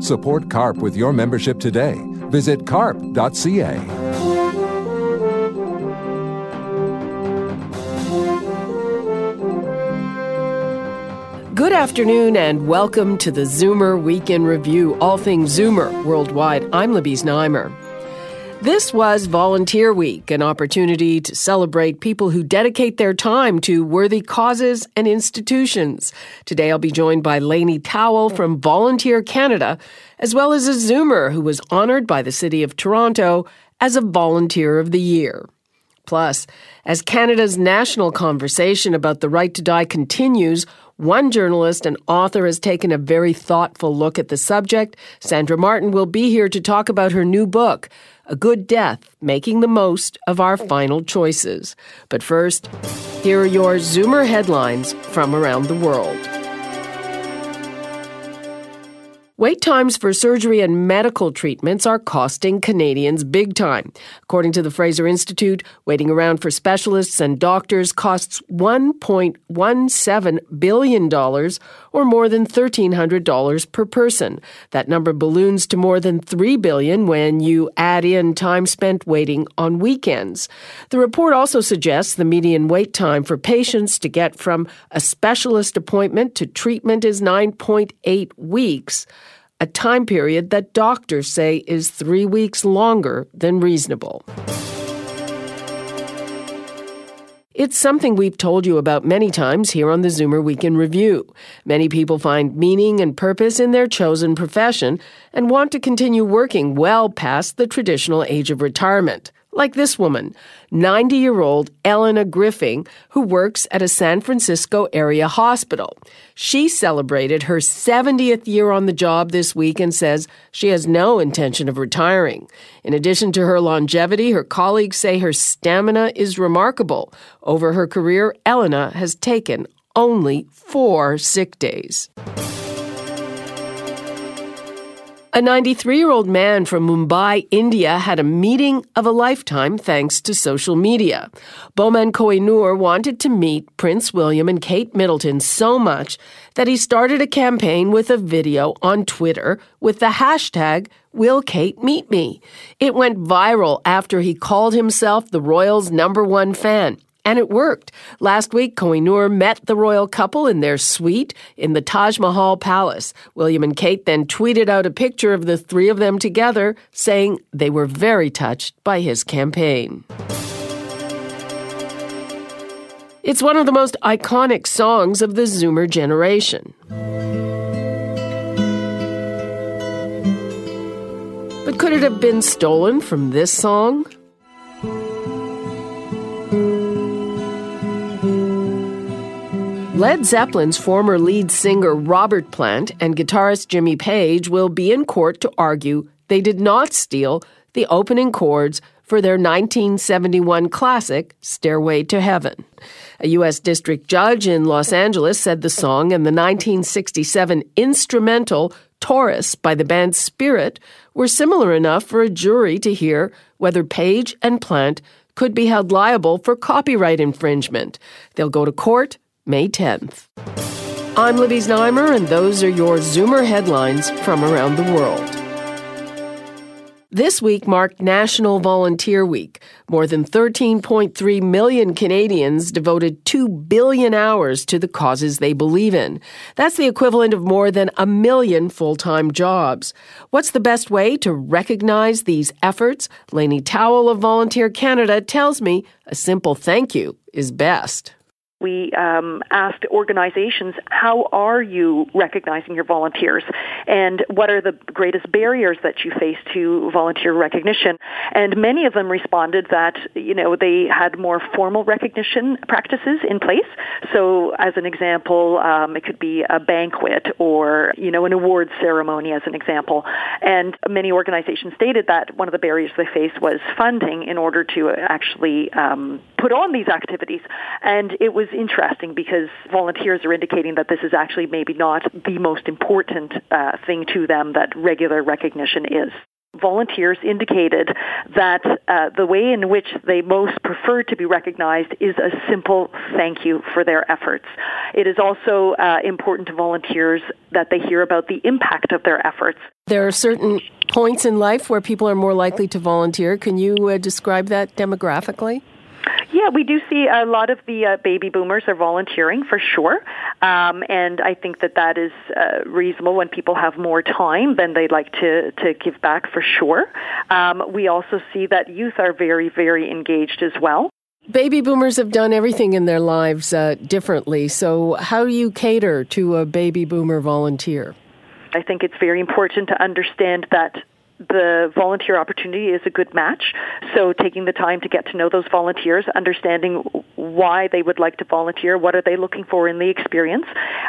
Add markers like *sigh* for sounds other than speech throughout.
Support CARP with your membership today. Visit carp.ca. Good afternoon and welcome to the Zoomer Week in Review, all things Zoomer worldwide. I'm Libby Znaimer. This was Volunteer Week, an opportunity to celebrate people who dedicate their time to worthy causes and institutions. Today I'll be joined by Lainie Towell from Volunteer Canada, as well as a Zoomer who was honored by the City of Toronto as a Volunteer of the Year. Plus, as Canada's national conversation about the right to die continues, one journalist and author has taken a very thoughtful look at the subject. Sandra Martin will be here to talk about her new book, A Good Death Making the Most of Our Final Choices. But first, here are your Zoomer headlines from around the world. Wait times for surgery and medical treatments are costing Canadians big time. According to the Fraser Institute, waiting around for specialists and doctors costs $1.17 billion or more than $1,300 per person. That number balloons to more than 3 billion when you add in time spent waiting on weekends. The report also suggests the median wait time for patients to get from a specialist appointment to treatment is 9.8 weeks a time period that doctors say is three weeks longer than reasonable. It's something we've told you about many times here on the Zoomer Week in Review. Many people find meaning and purpose in their chosen profession and want to continue working well past the traditional age of retirement like this woman, 90 year old Elena Griffing, who works at a San Francisco area hospital. She celebrated her 70th year on the job this week and says she has no intention of retiring. In addition to her longevity, her colleagues say her stamina is remarkable. Over her career, Elena has taken only four sick days. A 93 year old man from Mumbai, India, had a meeting of a lifetime thanks to social media. Boman Kohinoor wanted to meet Prince William and Kate Middleton so much that he started a campaign with a video on Twitter with the hashtag Will Kate Meet Me? It went viral after he called himself the royals' number one fan. And it worked. Last week, Kohinoor met the royal couple in their suite in the Taj Mahal Palace. William and Kate then tweeted out a picture of the three of them together, saying they were very touched by his campaign. It's one of the most iconic songs of the Zoomer generation. But could it have been stolen from this song? Led Zeppelin's former lead singer Robert Plant and guitarist Jimmy Page will be in court to argue they did not steal the opening chords for their 1971 classic, Stairway to Heaven. A U.S. district judge in Los Angeles said the song and the 1967 instrumental Taurus by the band Spirit were similar enough for a jury to hear whether Page and Plant could be held liable for copyright infringement. They'll go to court May 10th. I'm Libby Znaimer, and those are your Zoomer headlines from around the world. This week marked National Volunteer Week. More than 13.3 million Canadians devoted 2 billion hours to the causes they believe in. That's the equivalent of more than a million full time jobs. What's the best way to recognize these efforts? Lainie Towell of Volunteer Canada tells me a simple thank you is best. We um, asked organizations, how are you recognizing your volunteers? And what are the greatest barriers that you face to volunteer recognition? And many of them responded that, you know, they had more formal recognition practices in place. So as an example, um, it could be a banquet or, you know, an awards ceremony as an example. And many organizations stated that one of the barriers they faced was funding in order to actually um, put on these activities. And it was interesting because volunteers are indicating that this is actually maybe not the most important uh, thing to them that regular recognition is volunteers indicated that uh, the way in which they most prefer to be recognized is a simple thank you for their efforts. It is also uh, important to volunteers that they hear about the impact of their efforts. There are certain points in life where people are more likely to volunteer. Can you uh, describe that demographically? Yeah, we do see a lot of the uh, baby boomers are volunteering for sure, um, and I think that that is uh, reasonable when people have more time, than they'd like to to give back for sure. Um, we also see that youth are very very engaged as well. Baby boomers have done everything in their lives uh, differently. So, how do you cater to a baby boomer volunteer? I think it's very important to understand that the volunteer opportunity is a good match. So taking the time to get to know those volunteers, understanding why they would like to volunteer, what are they looking for in the experience.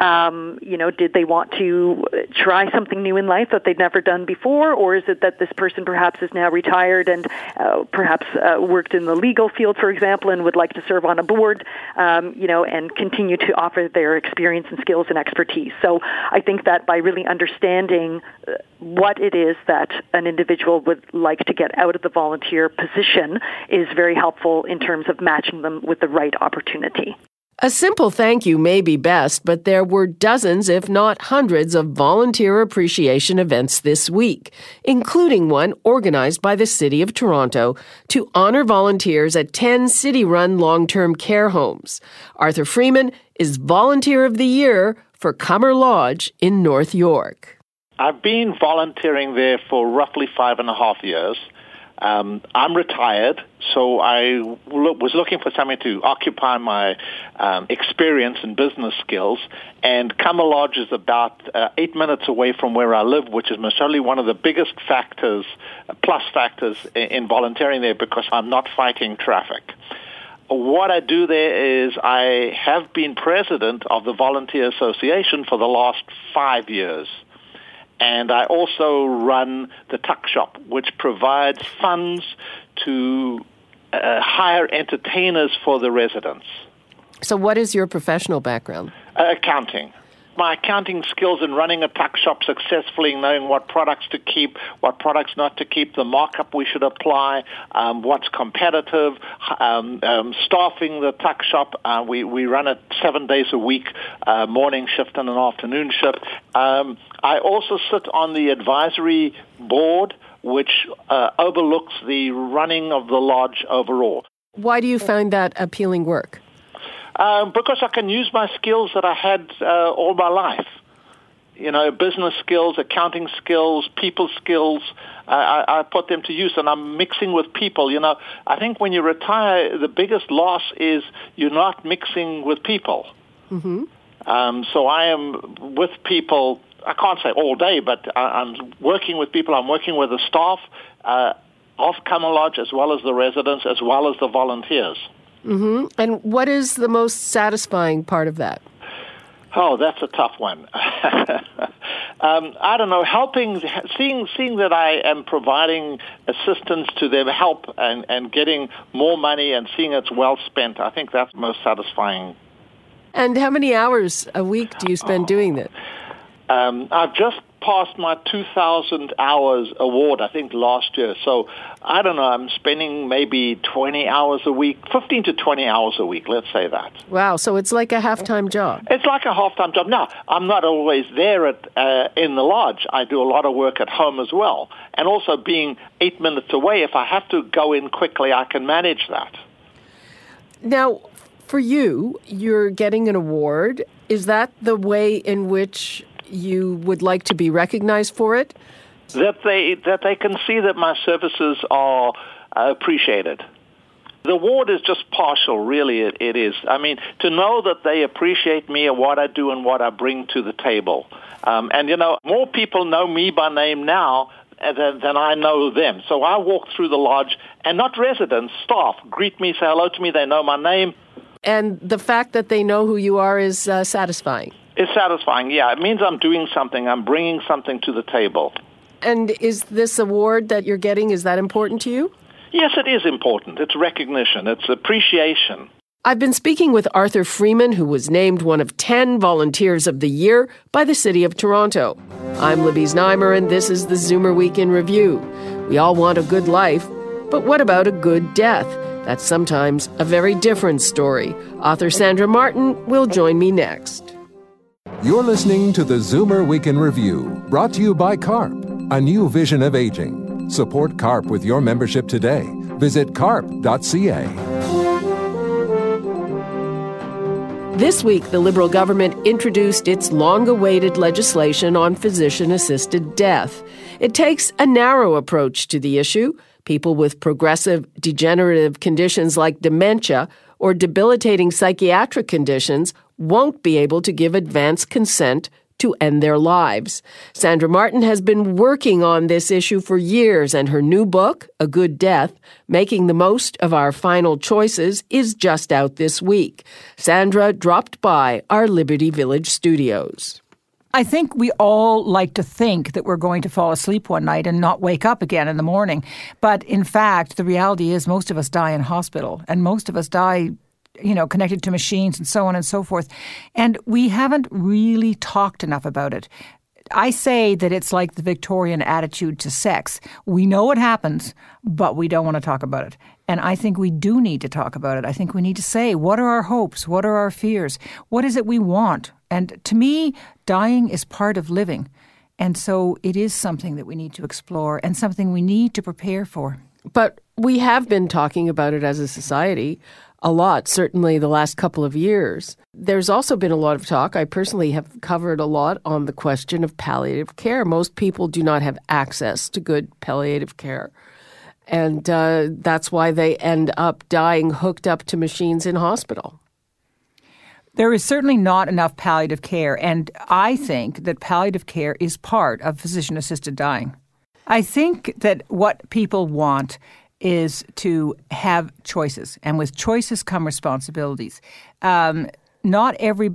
Um, you know, did they want to try something new in life that they'd never done before, or is it that this person perhaps is now retired and uh, perhaps uh, worked in the legal field, for example, and would like to serve on a board, um, you know, and continue to offer their experience and skills and expertise. So I think that by really understanding uh, what it is that an individual would like to get out of the volunteer position is very helpful in terms of matching them with the right opportunity. A simple thank you may be best, but there were dozens, if not hundreds, of volunteer appreciation events this week, including one organized by the City of Toronto to honor volunteers at 10 city run long term care homes. Arthur Freeman is Volunteer of the Year for Cummer Lodge in North York. I've been volunteering there for roughly five and a half years. Um, I'm retired, so I was looking for something to occupy my um, experience and business skills. And Cummer Lodge is about uh, eight minutes away from where I live, which is most certainly one of the biggest factors, uh, plus factors in, in volunteering there because I'm not fighting traffic what I do there is I have been president of the Volunteer Association for the last five years and I also run the Tuck Shop, which provides funds to uh, hire entertainers for the residents. So, what is your professional background? Uh, accounting my accounting skills in running a tuck shop successfully, knowing what products to keep, what products not to keep, the markup we should apply, um, what's competitive, um, um, staffing the tuck shop. Uh, we, we run it seven days a week, uh, morning shift and an afternoon shift. Um, I also sit on the advisory board, which uh, overlooks the running of the lodge overall. Why do you find that appealing work? Um, because I can use my skills that I had uh, all my life. You know, business skills, accounting skills, people skills. I, I put them to use, and I'm mixing with people. You know, I think when you retire, the biggest loss is you're not mixing with people. Mm-hmm. Um, so I am with people. I can't say all day, but I, I'm working with people. I'm working with the staff uh, of Cummer Lodge as well as the residents, as well as the volunteers. Mm-hmm. And what is the most satisfying part of that? Oh, that's a tough one. *laughs* um, I don't know. Helping, seeing, seeing that I am providing assistance to them, help, and, and getting more money, and seeing it's well spent. I think that's most satisfying. And how many hours a week do you spend oh. doing that? Um, I've just passed my 2,000 hours award, I think, last year. So I don't know, I'm spending maybe 20 hours a week, 15 to 20 hours a week, let's say that. Wow, so it's like a half-time job. It's like a half-time job. Now, I'm not always there at, uh, in the lodge. I do a lot of work at home as well. And also being eight minutes away, if I have to go in quickly, I can manage that. Now, for you, you're getting an award. Is that the way in which you would like to be recognized for it? That they that they can see that my services are appreciated. The award is just partial, really, it, it is. I mean, to know that they appreciate me and what I do and what I bring to the table. Um, and, you know, more people know me by name now than, than I know them. So I walk through the lodge, and not residents, staff greet me, say hello to me, they know my name. And the fact that they know who you are is uh, satisfying. It's satisfying, yeah. It means I'm doing something, I'm bringing something to the table. And is this award that you're getting, is that important to you? Yes, it is important. It's recognition, it's appreciation. I've been speaking with Arthur Freeman, who was named one of 10 Volunteers of the Year by the City of Toronto. I'm Libby Znaimer, and this is the Zoomer Week in Review. We all want a good life, but what about a good death? That's sometimes a very different story. Author Sandra Martin will join me next. You're listening to the Zoomer Week in Review, brought to you by CARP, a new vision of aging. Support CARP with your membership today. Visit carp.ca. This week, the Liberal government introduced its long awaited legislation on physician assisted death. It takes a narrow approach to the issue. People with progressive degenerative conditions like dementia or debilitating psychiatric conditions won't be able to give advance consent to end their lives. Sandra Martin has been working on this issue for years, and her new book, A Good Death Making the Most of Our Final Choices, is just out this week. Sandra dropped by our Liberty Village studios. I think we all like to think that we're going to fall asleep one night and not wake up again in the morning. But in fact, the reality is most of us die in hospital, and most of us die you know, connected to machines and so on and so forth. And we haven't really talked enough about it. I say that it's like the Victorian attitude to sex. We know it happens, but we don't want to talk about it. And I think we do need to talk about it. I think we need to say, what are our hopes? What are our fears? What is it we want? And to me, dying is part of living. And so it is something that we need to explore and something we need to prepare for. But we have been talking about it as a society a lot, certainly the last couple of years. There's also been a lot of talk. I personally have covered a lot on the question of palliative care. Most people do not have access to good palliative care. And uh, that's why they end up dying hooked up to machines in hospital. There is certainly not enough palliative care, and I think that palliative care is part of physician assisted dying. I think that what people want is to have choices, and with choices come responsibilities. Um, not every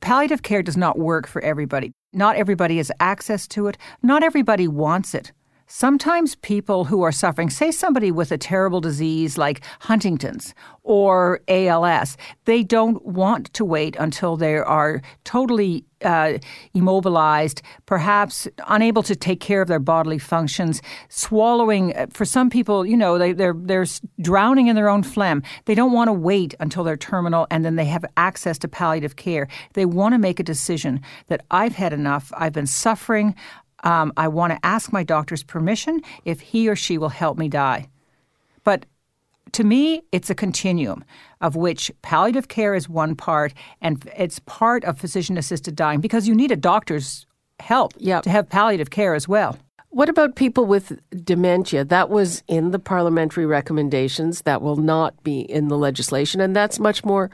palliative care does not work for everybody. Not everybody has access to it. Not everybody wants it. Sometimes people who are suffering, say somebody with a terrible disease like Huntington's or ALS, they don't want to wait until they are totally uh, immobilized, perhaps unable to take care of their bodily functions, swallowing. Uh, for some people, you know, they, they're they're drowning in their own phlegm. They don't want to wait until they're terminal and then they have access to palliative care. They want to make a decision that I've had enough. I've been suffering. Um, I want to ask my doctor's permission if he or she will help me die. But to me, it's a continuum of which palliative care is one part, and it's part of physician assisted dying because you need a doctor's help yep. to have palliative care as well. What about people with dementia? That was in the parliamentary recommendations. That will not be in the legislation, and that's much more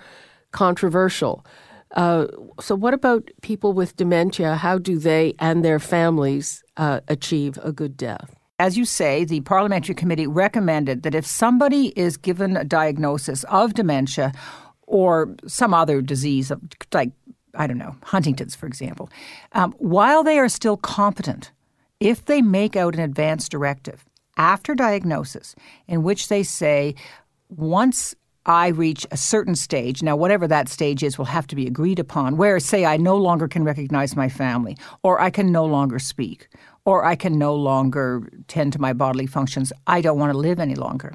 controversial. Uh, so, what about people with dementia? How do they and their families uh, achieve a good death? As you say, the parliamentary committee recommended that if somebody is given a diagnosis of dementia or some other disease, like, I don't know, Huntington's, for example, um, while they are still competent, if they make out an advance directive after diagnosis in which they say, once I reach a certain stage. Now, whatever that stage is will have to be agreed upon, where, say, I no longer can recognize my family, or I can no longer speak, or I can no longer tend to my bodily functions. I don't want to live any longer.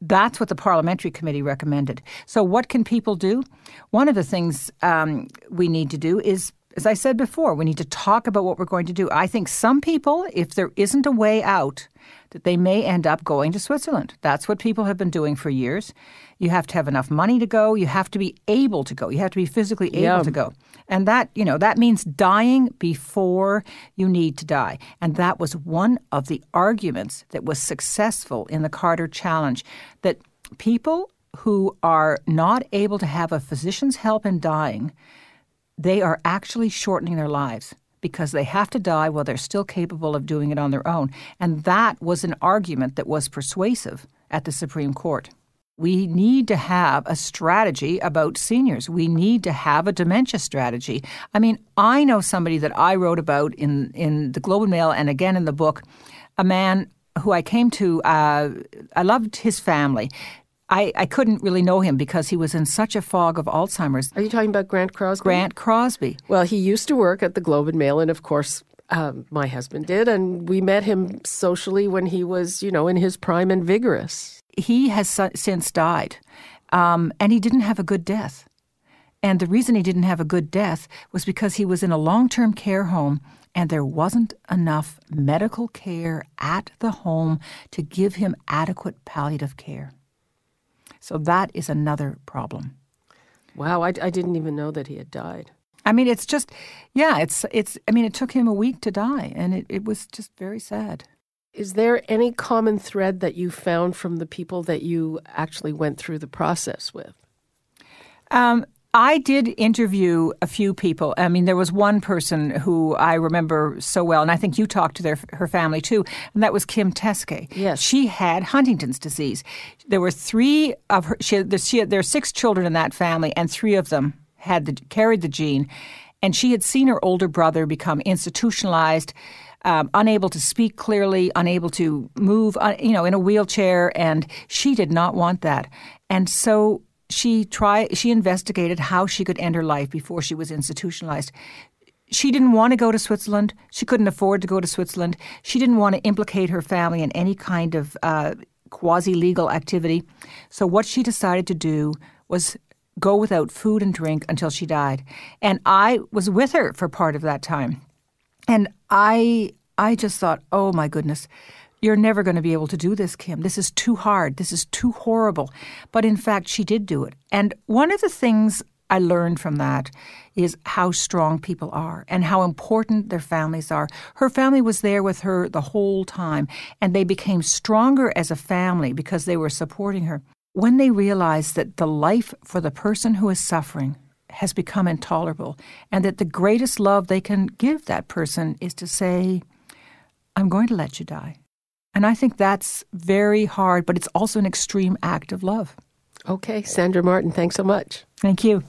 That's what the parliamentary committee recommended. So, what can people do? One of the things um, we need to do is as I said before, we need to talk about what we're going to do. I think some people, if there isn't a way out, that they may end up going to Switzerland. That's what people have been doing for years. You have to have enough money to go. You have to be able to go. You have to be physically able yeah. to go. And that, you know, that means dying before you need to die. And that was one of the arguments that was successful in the Carter Challenge that people who are not able to have a physician's help in dying, they are actually shortening their lives because they have to die while they're still capable of doing it on their own. And that was an argument that was persuasive at the Supreme Court. We need to have a strategy about seniors. We need to have a dementia strategy. I mean, I know somebody that I wrote about in, in the Globe and Mail and again in the book, a man who I came to, uh, I loved his family. I, I couldn't really know him because he was in such a fog of Alzheimer's. Are you talking about Grant Crosby? Grant Crosby. Well, he used to work at the Globe and Mail, and of course, um, my husband did, and we met him socially when he was, you know, in his prime and vigorous. He has since died, um, and he didn't have a good death. And the reason he didn't have a good death was because he was in a long term care home and there wasn't enough medical care at the home to give him adequate palliative care. So that is another problem. Wow, I, I didn't even know that he had died. I mean, it's just, yeah, it's, it's, I mean, it took him a week to die, and it, it was just very sad. Is there any common thread that you found from the people that you actually went through the process with? Um, I did interview a few people. I mean, there was one person who I remember so well, and I think you talked to their, her family too, and that was Kim Teske. Yes. She had Huntington's disease. There were three of her, she, had, she had, there are six children in that family, and three of them had the, carried the gene. And she had seen her older brother become institutionalized. Um, unable to speak clearly, unable to move, uh, you know, in a wheelchair, and she did not want that. And so she tried she investigated how she could end her life before she was institutionalized she didn't want to go to Switzerland. She couldn't afford to go to Switzerland. She didn't want to implicate her family in any kind of uh, quasi legal activity. So, what she decided to do was go without food and drink until she died. And I was with her for part of that time. And I, I just thought, oh my goodness, you're never going to be able to do this, Kim. This is too hard. This is too horrible. But in fact, she did do it. And one of the things I learned from that is how strong people are and how important their families are. Her family was there with her the whole time, and they became stronger as a family because they were supporting her. When they realized that the life for the person who is suffering has become intolerable, and that the greatest love they can give that person is to say, I'm going to let you die. And I think that's very hard, but it's also an extreme act of love. Okay, Sandra Martin, thanks so much. Thank you.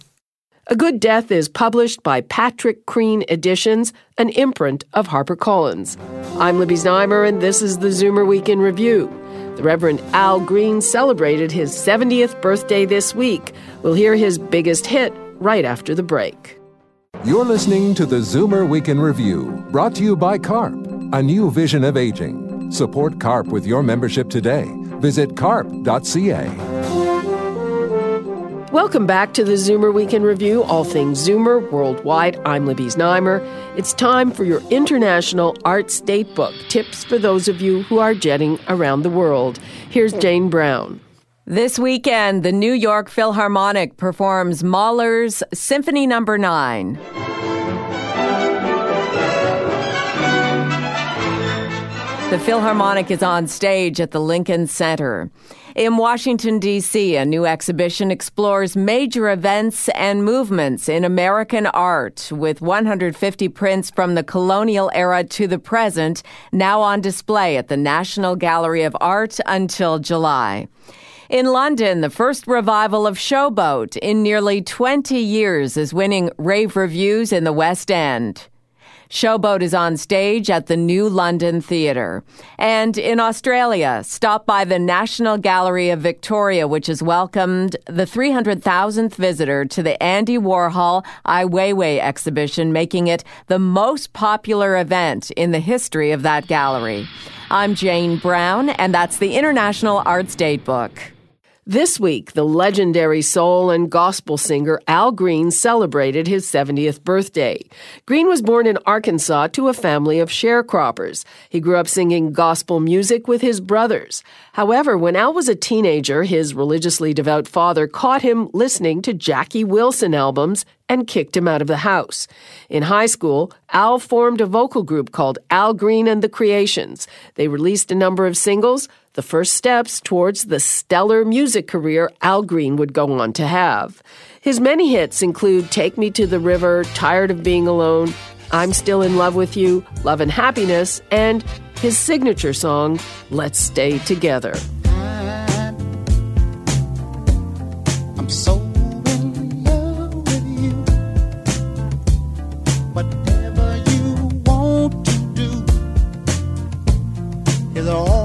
A Good Death is published by Patrick Crean Editions, an imprint of HarperCollins. I'm Libby Znaimer, and this is the Zoomer Week in Review. The Reverend Al Green celebrated his 70th birthday this week. We'll hear his biggest hit right after the break. You're listening to the Zoomer Week in Review, brought to you by CARP, a new vision of aging. Support CARP with your membership today. Visit carp.ca. Welcome back to the Zoomer Week in Review, all things Zoomer worldwide. I'm Libby Znaimer. It's time for your International Arts Datebook tips for those of you who are jetting around the world. Here's Jane Brown. This weekend, the New York Philharmonic performs Mahler's Symphony Number no. 9. The Philharmonic is on stage at the Lincoln Center. In Washington, D.C., a new exhibition explores major events and movements in American art with 150 prints from the colonial era to the present now on display at the National Gallery of Art until July. In London, the first revival of Showboat in nearly 20 years is winning rave reviews in the West End. Showboat is on stage at the New London Theatre. And in Australia, stop by the National Gallery of Victoria, which has welcomed the 300,000th visitor to the Andy Warhol Ai Weiwei exhibition, making it the most popular event in the history of that gallery. I'm Jane Brown, and that's the International Arts Datebook. This week, the legendary soul and gospel singer Al Green celebrated his 70th birthday. Green was born in Arkansas to a family of sharecroppers. He grew up singing gospel music with his brothers. However, when Al was a teenager, his religiously devout father caught him listening to Jackie Wilson albums and kicked him out of the house. In high school, Al formed a vocal group called Al Green and the Creations. They released a number of singles. The first steps towards the stellar music career Al Green would go on to have. His many hits include Take Me to the River, Tired of Being Alone, I'm Still in Love with You, Love and Happiness, and his signature song, Let's Stay Together. I'm so in love with you. Whatever you want to do is alright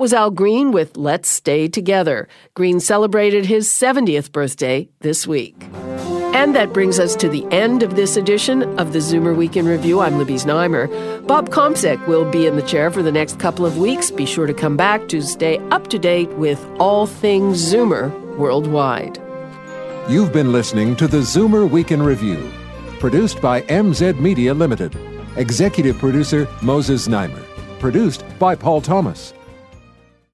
Was Al Green with Let's Stay Together. Green celebrated his 70th birthday this week. And that brings us to the end of this edition of the Zoomer Week in Review. I'm Libby Znaimer. Bob Komsic will be in the chair for the next couple of weeks. Be sure to come back to stay up to date with all things Zoomer worldwide. You've been listening to the Zoomer Week in Review, produced by MZ Media Limited. Executive producer Moses Znaimer. Produced by Paul Thomas.